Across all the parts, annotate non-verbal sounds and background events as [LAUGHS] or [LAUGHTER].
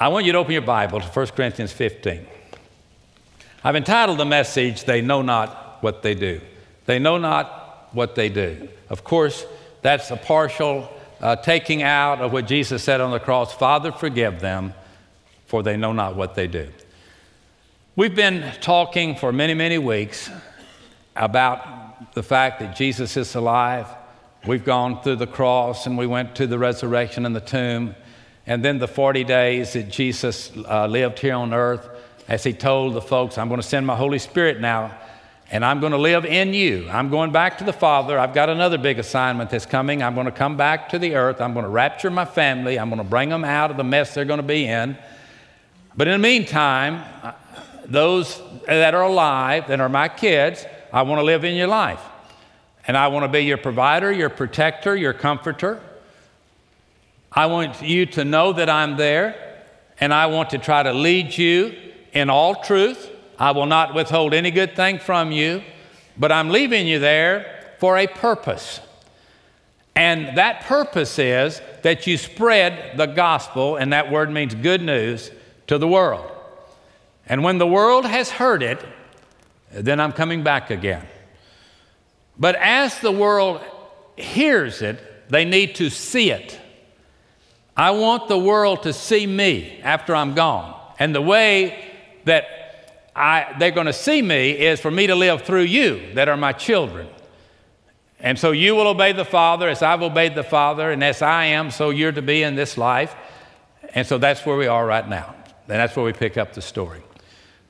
I want you to open your Bible to 1 Corinthians 15. I've entitled the message, They Know Not What They Do. They know not what they do. Of course, that's a partial uh, taking out of what Jesus said on the cross Father, forgive them, for they know not what they do. We've been talking for many, many weeks about the fact that Jesus is alive. We've gone through the cross and we went to the resurrection and the tomb, and then the 40 days that Jesus uh, lived here on earth as he told the folks, I'm going to send my Holy Spirit now and I'm going to live in you. I'm going back to the Father. I've got another big assignment that's coming. I'm going to come back to the earth. I'm going to rapture my family. I'm going to bring them out of the mess they're going to be in. But in the meantime, those that are alive, that are my kids, I want to live in your life. And I want to be your provider, your protector, your comforter. I want you to know that I'm there, and I want to try to lead you in all truth. I will not withhold any good thing from you, but I'm leaving you there for a purpose. And that purpose is that you spread the gospel, and that word means good news, to the world. And when the world has heard it, then I'm coming back again. But as the world hears it, they need to see it. I want the world to see me after I'm gone. And the way that I, they're going to see me is for me to live through you that are my children. And so you will obey the Father as I've obeyed the Father, and as I am, so you're to be in this life. And so that's where we are right now. And that's where we pick up the story.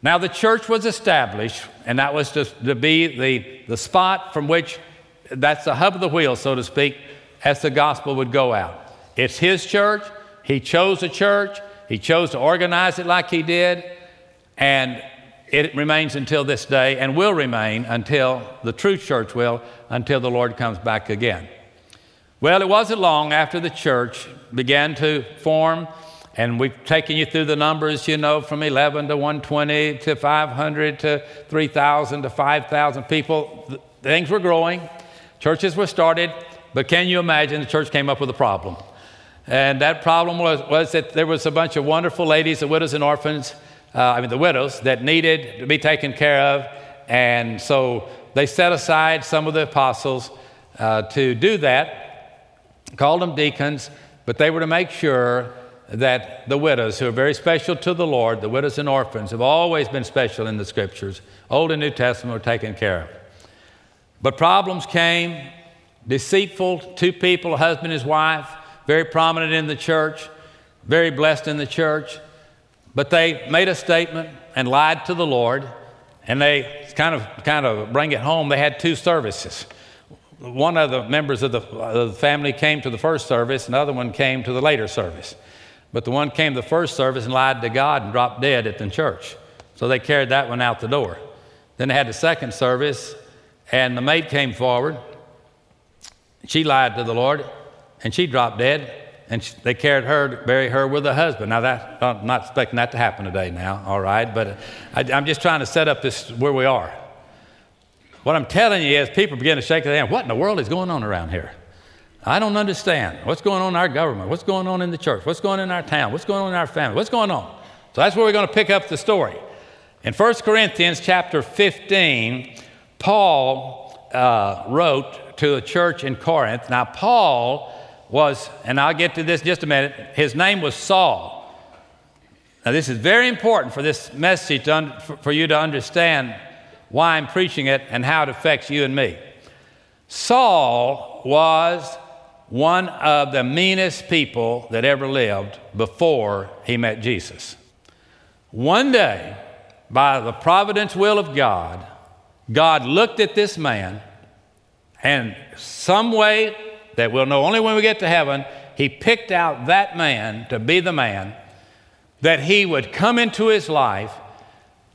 Now, the church was established, and that was to, to be the, the spot from which that's the hub of the wheel, so to speak, as the gospel would go out. It's his church. He chose a church. He chose to organize it like he did. And it remains until this day and will remain until the true church will, until the Lord comes back again. Well, it wasn't long after the church began to form and we've taken you through the numbers, you know, from 11 to 120 to 500 to 3,000 to 5,000 people. Things were growing, churches were started, but can you imagine the church came up with a problem? And that problem was, was that there was a bunch of wonderful ladies, the widows and orphans, uh, I mean, the widows that needed to be taken care of. And so they set aside some of the apostles uh, to do that, called them deacons, but they were to make sure that the widows, who are very special to the Lord, the widows and orphans, have always been special in the scriptures, Old and New Testament, were taken care of. But problems came, deceitful, two people, a husband and his wife, very prominent in the church, very blessed in the church. But they made a statement and lied to the Lord, and they kind of, kind of bring it home. They had two services. One of the members of the, of the family came to the first service, another one came to the later service. But the one came to the first service and lied to God and dropped dead at the church. So they carried that one out the door. Then they had the second service, and the maid came forward. She lied to the Lord, and she dropped dead. And she, they carried her to bury her with her husband. Now, that, I'm not expecting that to happen today now, all right? But I, I'm just trying to set up this where we are. What I'm telling you is people begin to shake their hand. What in the world is going on around here? I don't understand what's going on in our government, what's going on in the church, what's going on in our town, what's going on in our family, what's going on. So that's where we're going to pick up the story. In 1 Corinthians chapter 15, Paul uh, wrote to a church in Corinth. Now, Paul was, and I'll get to this just a minute, his name was Saul. Now, this is very important for this message un- for you to understand why I'm preaching it and how it affects you and me. Saul was one of the meanest people that ever lived before he met Jesus. One day, by the providence will of God, God looked at this man, and some way that we'll know only when we get to heaven, he picked out that man to be the man that he would come into his life,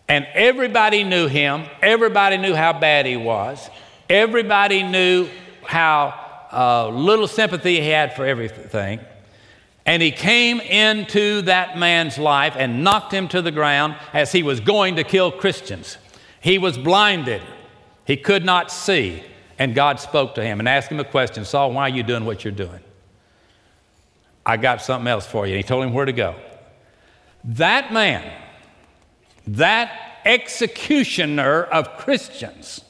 and everybody knew him, everybody knew how bad he was, everybody knew how uh, little sympathy he had for everything. And he came into that man's life and knocked him to the ground as he was going to kill Christians. He was blinded, he could not see. And God spoke to him and asked him a question Saul, why are you doing what you're doing? I got something else for you. And he told him where to go. That man, that executioner of Christians,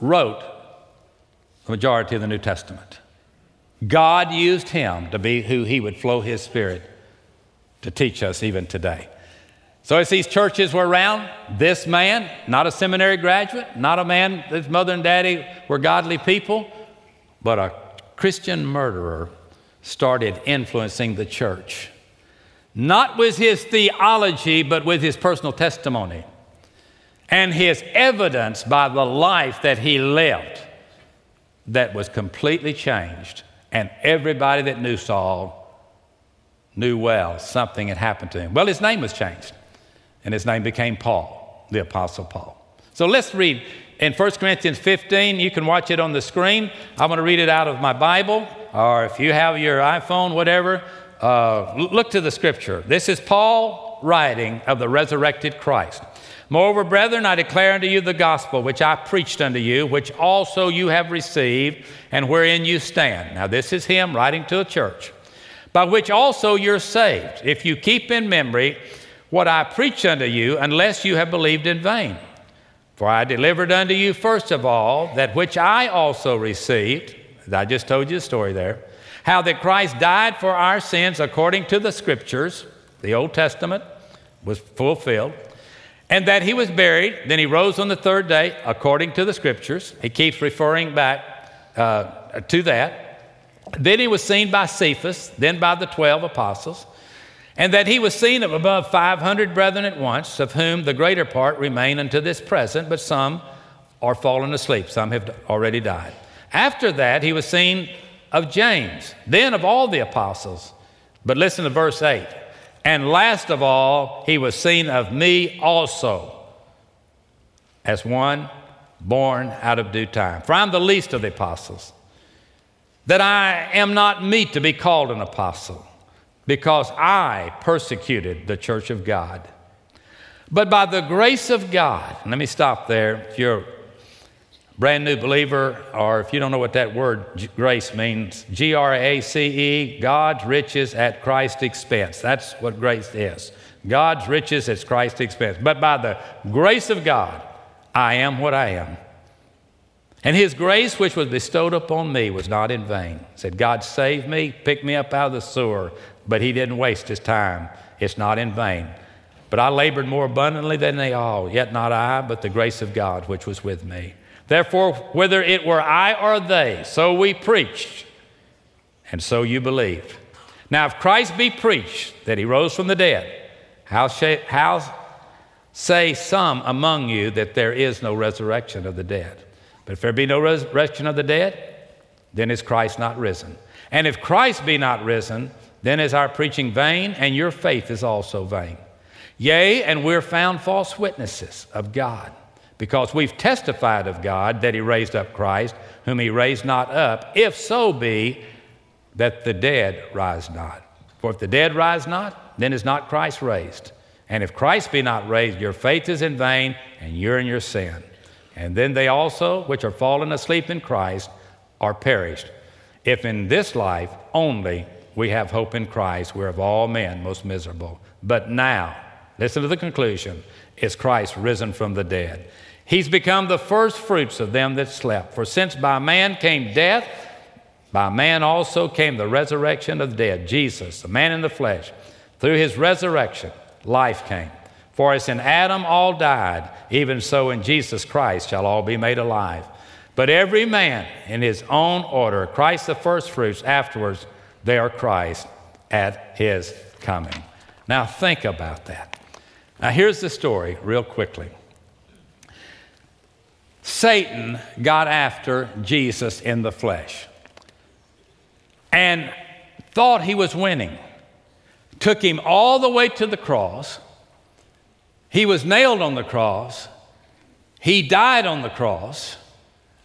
wrote the majority of the New Testament. God used him to be who he would flow his spirit to teach us even today. So, as these churches were around, this man, not a seminary graduate, not a man, his mother and daddy were godly people, but a Christian murderer started influencing the church. Not with his theology, but with his personal testimony and his evidence by the life that he lived that was completely changed. And everybody that knew Saul knew well something had happened to him. Well, his name was changed, and his name became Paul, the Apostle Paul. So let's read in 1 Corinthians 15. You can watch it on the screen. I'm going to read it out of my Bible, or if you have your iPhone, whatever, uh, look to the scripture. This is Paul writing of the resurrected Christ. Moreover, brethren, I declare unto you the gospel which I preached unto you, which also you have received, and wherein you stand. Now, this is him writing to a church, by which also you're saved, if you keep in memory what I preach unto you, unless you have believed in vain. For I delivered unto you first of all that which I also received. I just told you the story there. How that Christ died for our sins according to the scriptures, the Old Testament was fulfilled and that he was buried. Then he rose on the third day, according to the scriptures. He keeps referring back uh, to that. Then he was seen by Cephas, then by the 12 apostles, and that he was seen of above 500 brethren at once, of whom the greater part remain unto this present, but some are fallen asleep, some have already died. After that, he was seen of James, then of all the apostles. But listen to verse 8. And last of all, he was seen of me also as one born out of due time. For I'm the least of the apostles, that I am not meet to be called an apostle, because I persecuted the church of God. But by the grace of God, let me stop there. If you're brand new believer, or if you don't know what that word grace means, G R A C E, God's riches at Christ's expense. That's what grace is. God's riches at Christ's expense. But by the grace of God, I am what I am. And his grace, which was bestowed upon me, was not in vain. He said, God saved me, picked me up out of the sewer, but he didn't waste his time. It's not in vain. But I labored more abundantly than they all, yet not I, but the grace of God which was with me. Therefore, whether it were I or they, so we preached, and so you believed. Now, if Christ be preached that he rose from the dead, how, sh- how say some among you that there is no resurrection of the dead? But if there be no resurrection of the dead, then is Christ not risen. And if Christ be not risen, then is our preaching vain, and your faith is also vain. Yea, and we're found false witnesses of God because we've testified of God that He raised up Christ, whom He raised not up, if so be that the dead rise not. For if the dead rise not, then is not Christ raised. And if Christ be not raised, your faith is in vain, and you're in your sin. And then they also, which are fallen asleep in Christ, are perished. If in this life only we have hope in Christ, we're of all men most miserable. But now, listen to the conclusion is Christ risen from the dead. He's become the first fruits of them that slept. For since by man came death, by man also came the resurrection of the dead. Jesus, the man in the flesh, through his resurrection, life came. For as in Adam all died, even so in Jesus Christ shall all be made alive. But every man in his own order, Christ the first fruits, afterwards they are Christ at his coming. Now think about that. Now here's the story, real quickly. Satan got after Jesus in the flesh and thought he was winning. Took him all the way to the cross. He was nailed on the cross. He died on the cross.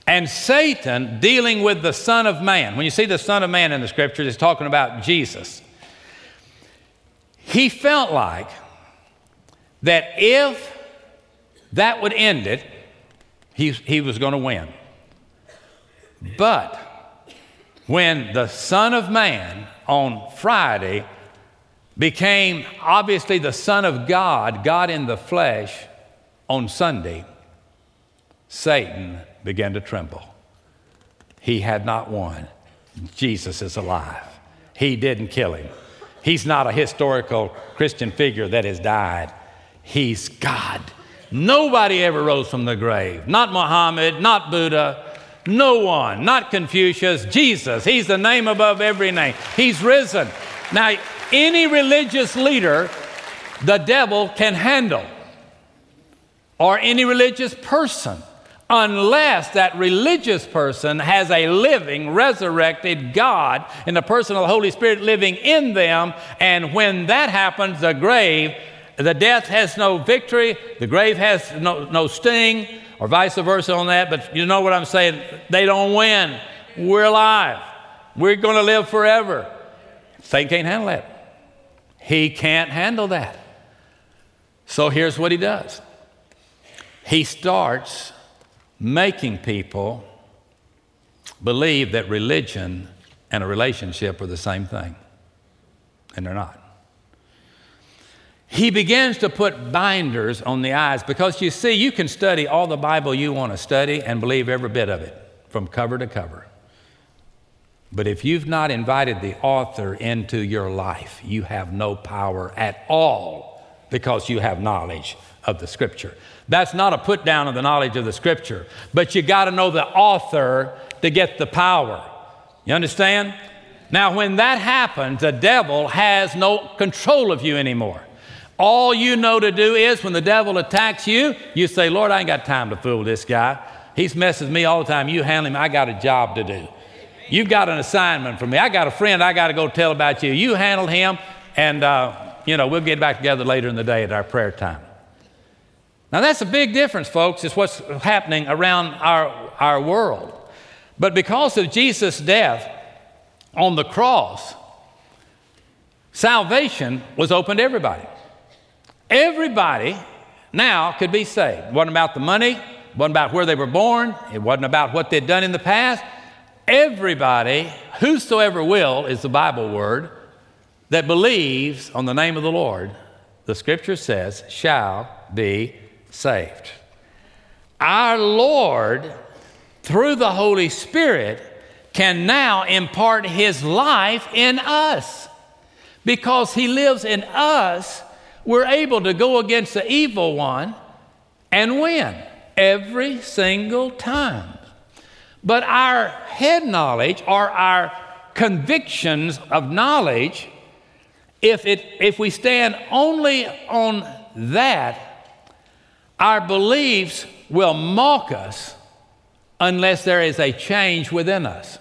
And Satan, dealing with the Son of Man, when you see the Son of Man in the scriptures, it's talking about Jesus. He felt like that if that would end it, he, he was going to win. But when the Son of Man on Friday became obviously the Son of God, God in the flesh, on Sunday, Satan began to tremble. He had not won. Jesus is alive. He didn't kill him. He's not a historical Christian figure that has died. He's God. Nobody ever rose from the grave. Not Muhammad, not Buddha, no one, not Confucius, Jesus. He's the name above every name. He's risen. Now, any religious leader the devil can handle, or any religious person, unless that religious person has a living, resurrected God and the person of the Holy Spirit living in them. And when that happens, the grave, the death has no victory, the grave has no, no sting, or vice versa on that. But you know what I'm saying? They don't win. We're alive. We're going to live forever. Satan can't handle that. He can't handle that. So here's what he does he starts making people believe that religion and a relationship are the same thing, and they're not. He begins to put binders on the eyes because you see, you can study all the Bible you want to study and believe every bit of it from cover to cover. But if you've not invited the author into your life, you have no power at all because you have knowledge of the scripture. That's not a put down of the knowledge of the scripture, but you got to know the author to get the power. You understand? Now, when that happens, the devil has no control of you anymore. All you know to do is when the devil attacks you, you say, Lord, I ain't got time to fool this guy. He's messes me all the time. You handle him. I got a job to do. You've got an assignment for me. I got a friend I got to go tell about you. You handle him, and, uh, you know, we'll get back together later in the day at our prayer time. Now, that's a big difference, folks. It's what's happening around our, our world. But because of Jesus' death on the cross, salvation was open to everybody. Everybody now could be saved. It wasn't about the money, it wasn't about where they were born, it wasn't about what they'd done in the past. Everybody, whosoever will, is the Bible word, that believes on the name of the Lord, the scripture says, shall be saved. Our Lord, through the Holy Spirit, can now impart His life in us. Because He lives in us, we're able to go against the evil one and win every single time. But our head knowledge or our convictions of knowledge, if, it, if we stand only on that, our beliefs will mock us unless there is a change within us.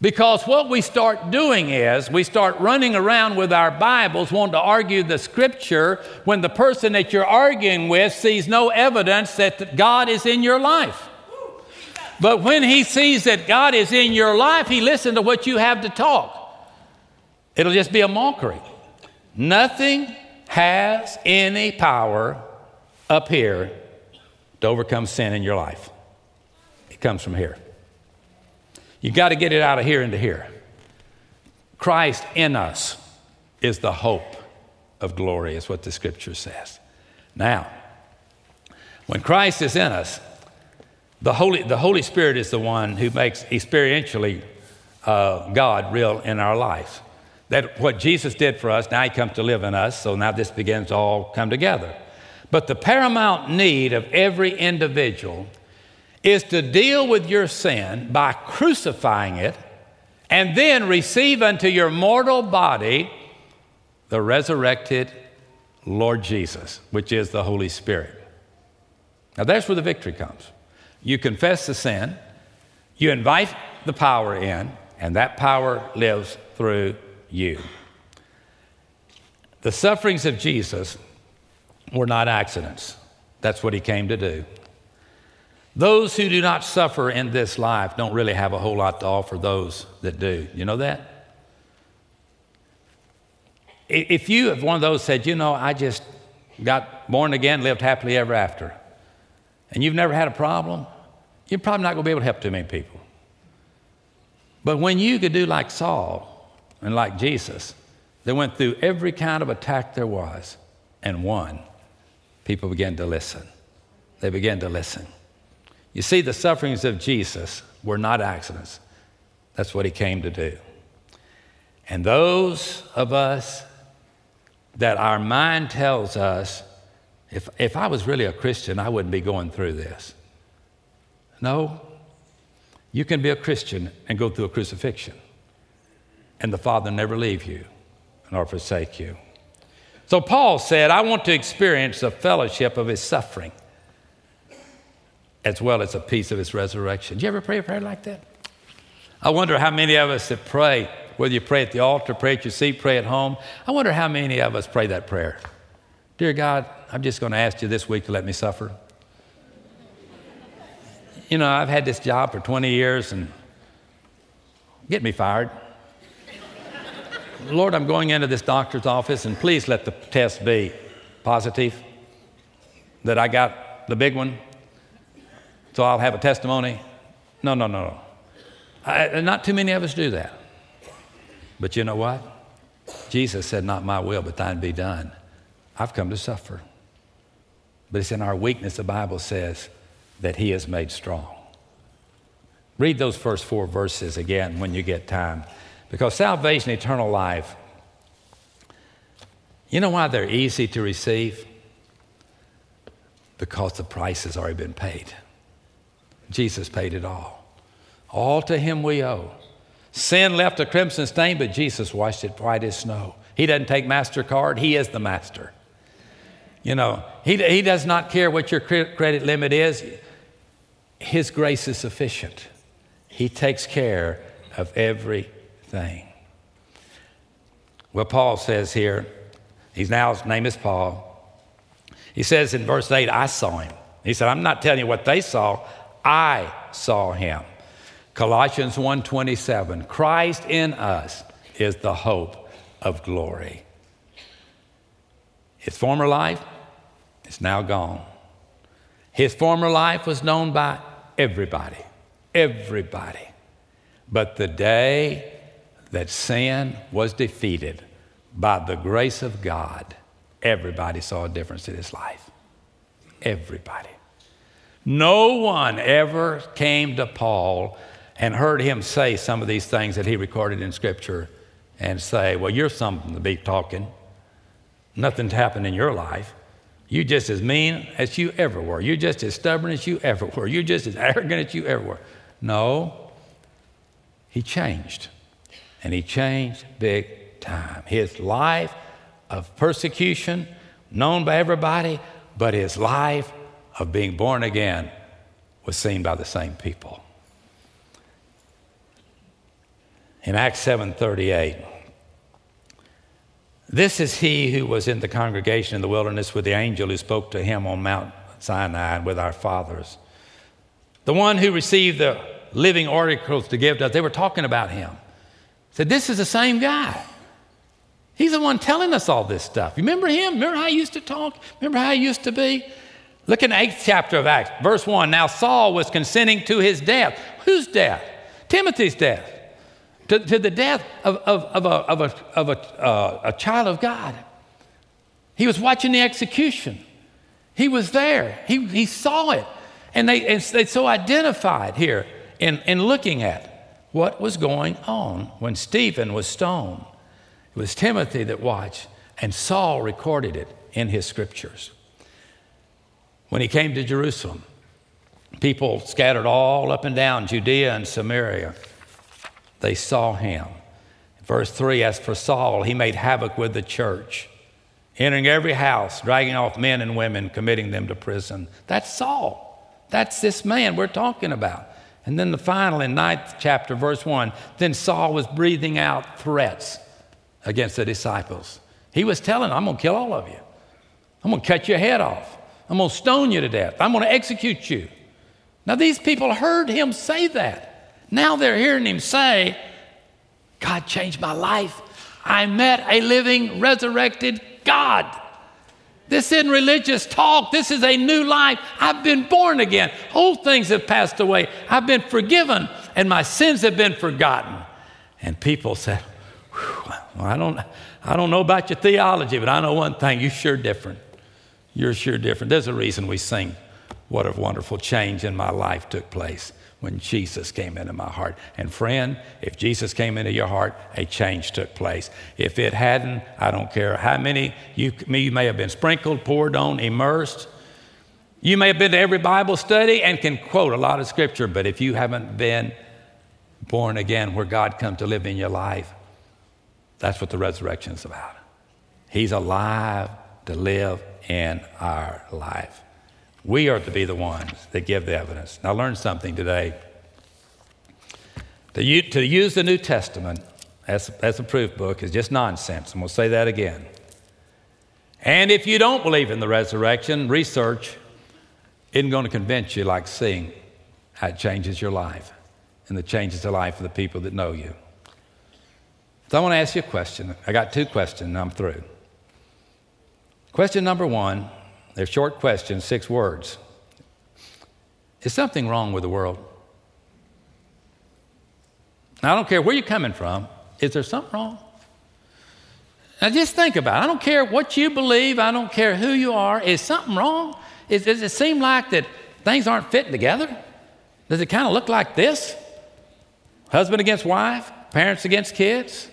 Because what we start doing is we start running around with our Bibles wanting to argue the scripture when the person that you're arguing with sees no evidence that God is in your life. But when he sees that God is in your life, he listens to what you have to talk. It'll just be a mockery. Nothing has any power up here to overcome sin in your life. It comes from here. You got to get it out of here into here. Christ in us is the hope of glory, is what the scripture says. Now, when Christ is in us, the Holy, the Holy Spirit is the one who makes experientially uh, God real in our life. That what Jesus did for us, now He comes to live in us, so now this begins to all come together. But the paramount need of every individual is to deal with your sin by crucifying it and then receive unto your mortal body the resurrected Lord Jesus, which is the Holy Spirit. Now, that's where the victory comes. You confess the sin, you invite the power in, and that power lives through you. The sufferings of Jesus were not accidents. That's what he came to do. Those who do not suffer in this life don't really have a whole lot to offer those that do. You know that? If you have one of those said, you know, I just got born again, lived happily ever after, and you've never had a problem, you're probably not going to be able to help too many people. But when you could do like Saul and like Jesus, They went through every kind of attack there was and won. People began to listen. They began to listen. You see, the sufferings of Jesus were not accidents. That's what he came to do. And those of us that our mind tells us, if, if I was really a Christian, I wouldn't be going through this. No, you can be a Christian and go through a crucifixion, and the Father never leave you nor forsake you. So Paul said, I want to experience the fellowship of his suffering as well as a piece of his resurrection. Did you ever pray a prayer like that? I wonder how many of us that pray, whether you pray at the altar, pray at your seat, pray at home, I wonder how many of us pray that prayer. Dear God, I'm just going to ask you this week to let me suffer. You know, I've had this job for 20 years and get me fired. Lord, I'm going into this doctor's office and please let the test be positive that I got the big one so I'll have a testimony. No, no, no, no. I, not too many of us do that. But you know what? Jesus said, Not my will, but thine be done. I've come to suffer. But it's in our weakness, the Bible says, that he is made strong. Read those first four verses again when you get time. Because salvation, eternal life, you know why they're easy to receive? Because the price has already been paid. Jesus paid it all. All to him we owe. Sin left a crimson stain, but Jesus washed it white as snow. He doesn't take MasterCard, He is the master. You know, He, he does not care what your credit limit is, His grace is sufficient. He takes care of everything. Well, Paul says here, he's now, his name is Paul. He says in verse 8, I saw him. He said, I'm not telling you what they saw, I saw him. Colossians 1:27 Christ in us is the hope of glory. His former life is now gone. His former life was known by everybody, everybody. But the day that sin was defeated by the grace of God, everybody saw a difference in his life. Everybody. No one ever came to Paul and heard him say some of these things that he recorded in Scripture and say, Well, you're something to be talking. Nothing's happened in your life. You're just as mean as you ever were. You're just as stubborn as you ever were. You're just as [LAUGHS] arrogant as you ever were. No, he changed. And he changed big time. His life of persecution, known by everybody, but his life of being born again was seen by the same people. in Acts 7:38. This is he who was in the congregation in the wilderness with the angel who spoke to him on Mount Sinai and with our fathers. The one who received the living oracles to give to us. They were talking about him. Said, This is the same guy. He's the one telling us all this stuff. You remember him? Remember how he used to talk? Remember how he used to be? Look in the eighth chapter of Acts, verse 1. Now Saul was consenting to his death. Whose death? Timothy's death to, to the death of, of, of, a, of, a, of a, uh, a child of God. He was watching the execution. He was there. He, he saw it. And they, and they so identified here in, in looking at what was going on when Stephen was stoned. It was Timothy that watched, and Saul recorded it in his scriptures. When he came to Jerusalem, people scattered all up and down Judea and Samaria they saw him. Verse 3 As for Saul, he made havoc with the church, entering every house, dragging off men and women, committing them to prison. That's Saul. That's this man we're talking about. And then the final in ninth chapter, verse 1 then Saul was breathing out threats against the disciples. He was telling them, I'm going to kill all of you. I'm going to cut your head off. I'm going to stone you to death. I'm going to execute you. Now, these people heard him say that. Now they're hearing him say, God changed my life. I met a living, resurrected God. This isn't religious talk. This is a new life. I've been born again. Old things have passed away. I've been forgiven, and my sins have been forgotten. And people said, well, I don't, I don't know about your theology, but I know one thing you're sure different. You're sure different. There's a reason we sing, What a wonderful change in my life took place when Jesus came into my heart. And friend, if Jesus came into your heart, a change took place. If it hadn't, I don't care how many you, you may have been sprinkled, poured on, immersed. You may have been to every Bible study and can quote a lot of scripture, but if you haven't been born again, where God comes to live in your life, that's what the resurrection is about. He's alive to live in our life. We are to be the ones that give the evidence. Now, learn something today. To, use the New Testament as, as a proof book is just nonsense, and we'll say that again. And if you don't believe in the resurrection, research isn't going to convince you like seeing how it changes your life and the changes the life of the people that know you. So I want to ask you a question. I got two questions, and I'm through. Question number one they're short questions, six words. Is something wrong with the world? Now, I don't care where you're coming from. Is there something wrong? Now, just think about it. I don't care what you believe. I don't care who you are. Is something wrong? Is, does it seem like that things aren't fitting together? Does it kind of look like this? Husband against wife, parents against kids,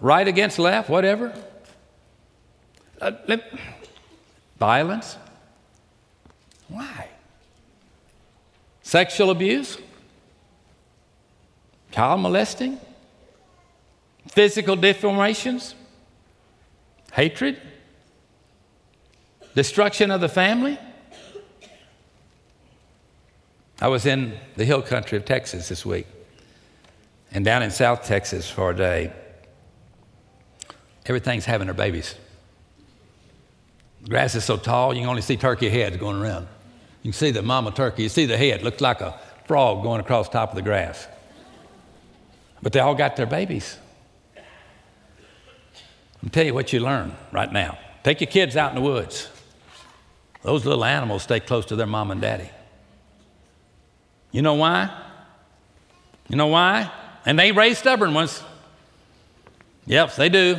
right against left, whatever. Uh, Violence? Why? Sexual abuse? Child molesting? Physical deformations? Hatred? Destruction of the family? I was in the hill country of Texas this week and down in South Texas for a day. Everything's having their babies. Grass is so tall, you can only see turkey heads going around. You can see the mama turkey, you see the head, looks like a frog going across top of the grass. But they all got their babies. I'm tell you what you learn right now. Take your kids out in the woods. Those little animals stay close to their mom and daddy. You know why? You know why? And they raise stubborn ones. Yep, they do.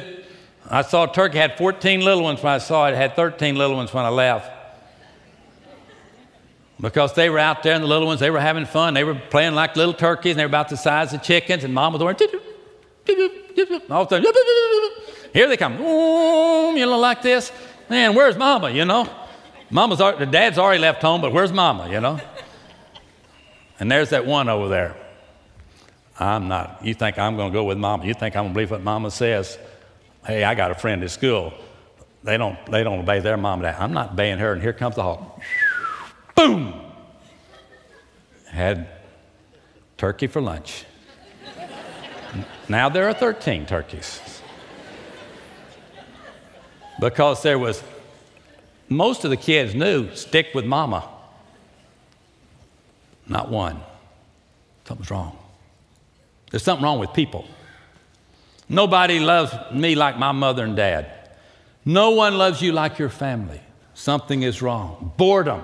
I saw a turkey had 14 little ones when I saw it, it had 13 little ones when I left. Because they were out there and the little ones, they were having fun. They were playing like little turkeys and they were about the size of chickens, and mom was going, all here they come, you know, like this. Man, where's mama, you know? Mama's, the dad's already left home, but where's mama, you know? And there's that one over there. I'm not, you think I'm going to go with mama. You think I'm going to believe what mama says. Hey, I got a friend at school. They don't, they don't obey their mom and dad. I'm not obeying her, and here comes the hawk. Boom! Had turkey for lunch. now there are 13 turkeys. Because there was, most of the kids knew stick with mama. Not one. Something's wrong. There's something wrong with people. Nobody loves me like my mother and dad. No one loves you like your family. Something is wrong. Boredom.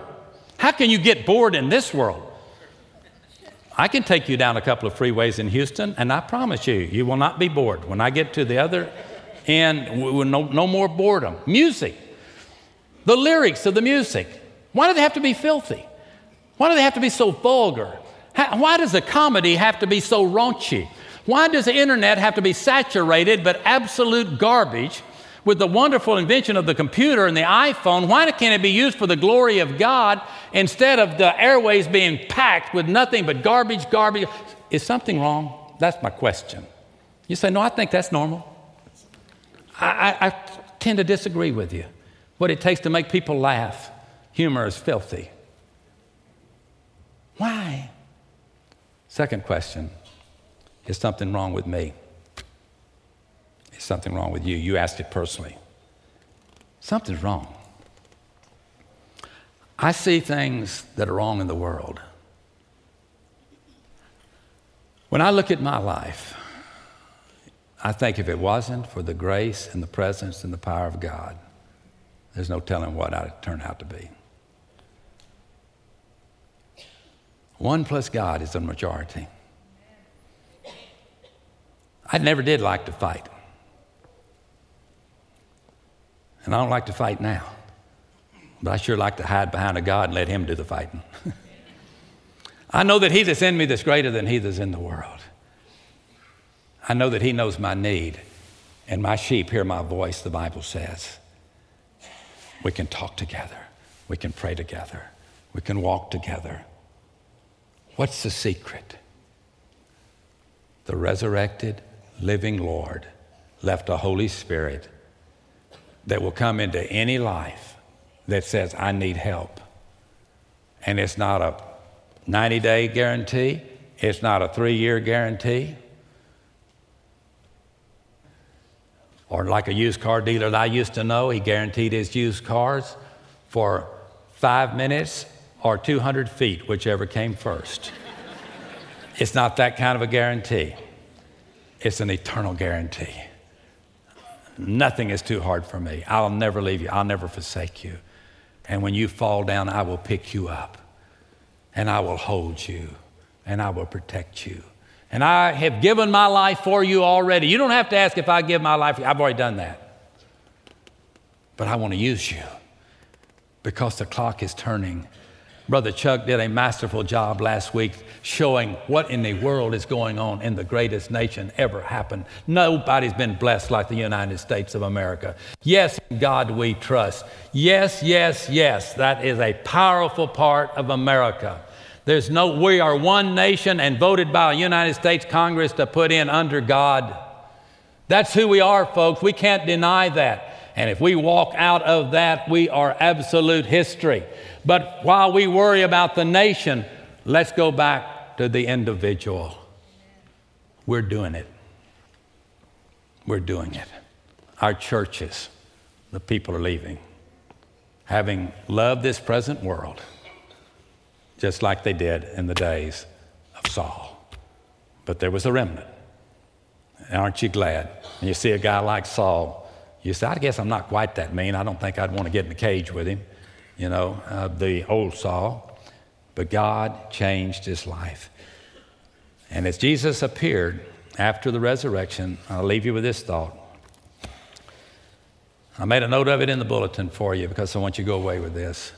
How can you get bored in this world? I can take you down a couple of freeways in Houston, and I promise you, you will not be bored. When I get to the other end, no, no more boredom. Music. The lyrics of the music. Why do they have to be filthy? Why do they have to be so vulgar? why does a comedy have to be so raunchy? Why does the internet have to be saturated but absolute garbage with the wonderful invention of the computer and the iPhone? Why can't it be used for the glory of God instead of the airways being packed with nothing but garbage, garbage? Is something wrong? That's my question. You say, no, I think that's normal. I, I, I tend to disagree with you. What it takes to make people laugh, humor is filthy. Why? Second question is something wrong with me? Is something wrong with you? You asked it personally. Something's wrong. I see things that are wrong in the world. When I look at my life, I think if it wasn't for the grace and the presence and the power of God, there's no telling what I'd turn out to be. One plus God is the majority. I never did like to fight. And I don't like to fight now. But I sure like to hide behind a God and let Him do the fighting. [LAUGHS] I know that He that's in me that's greater than He that's in the world. I know that He knows my need, and my sheep hear my voice, the Bible says. We can talk together, we can pray together, we can walk together. What's the secret? The resurrected, living Lord left a Holy Spirit that will come into any life that says, I need help. And it's not a 90 day guarantee, it's not a three year guarantee. Or like a used car dealer that I used to know, he guaranteed his used cars for five minutes or 200 feet, whichever came first. it's not that kind of a guarantee, it's an eternal guarantee. Nothing is too hard for me. I'll never leave you, I'll never forsake you. And when you fall down, I will pick you up, and I will hold you, and I will protect you. And I have given my life for you already. You don't have to ask if I give my life. I've already done that. But I want to use you because the clock is turning Brother Chuck did a masterful job last week showing what in the world is going on in the greatest nation ever happened. Nobody's been blessed like the United States of America. Yes, God we trust. Yes, yes, yes, that is a powerful part of America. There's no, we are one nation and voted by a United States Congress to put in under God. That's who we are, folks. We can't deny that. And if we walk out of that, we are absolute history. But while we worry about the nation, let's go back to the individual. We're doing it. We're doing it. Our churches, the people are leaving, having loved this present world, just like they did in the days of Saul. But there was a remnant. Aren't you glad? And you see a guy like Saul, you say, I guess I'm not quite that mean. I don't think I'd want to get in a cage with him you know, uh, the old Saul, but God changed his life. And as Jesus appeared after the resurrection, I'll leave you with this thought. I made a note of it in the bulletin for you because I want you to go away with this.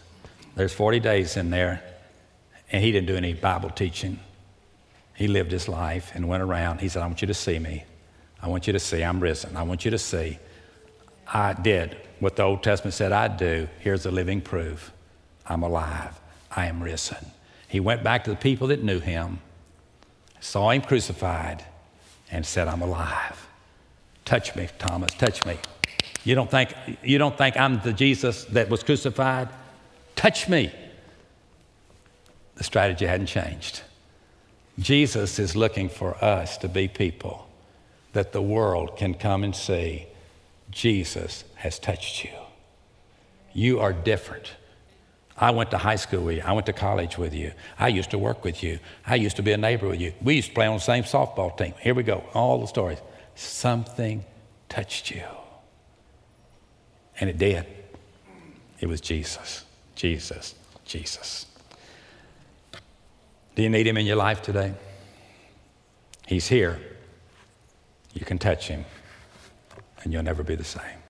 There's 40 days in there, and he didn't do any Bible teaching. He lived his life and went around. He said, I want you to see me. I want you to see I'm risen. I want you to see I did what the Old Testament said I'd do. Here's the living proof I'm alive, I am risen. He went back to the people that knew him, saw him crucified, and said, I'm alive. Touch me, Thomas, touch me. You don't think, you don't think I'm the Jesus that was crucified? Touch me. The strategy hadn't changed. Jesus is looking for us to be people that the world can come and see Jesus has touched you. You are different. I went to high school with you. I went to college with you. I used to work with you. I used to be a neighbor with you. We used to play on the same softball team. Here we go. All the stories. Something touched you. And it did. It was Jesus. Jesus. Jesus. Do you need him in your life today? He's here. You can touch him and you'll never be the same.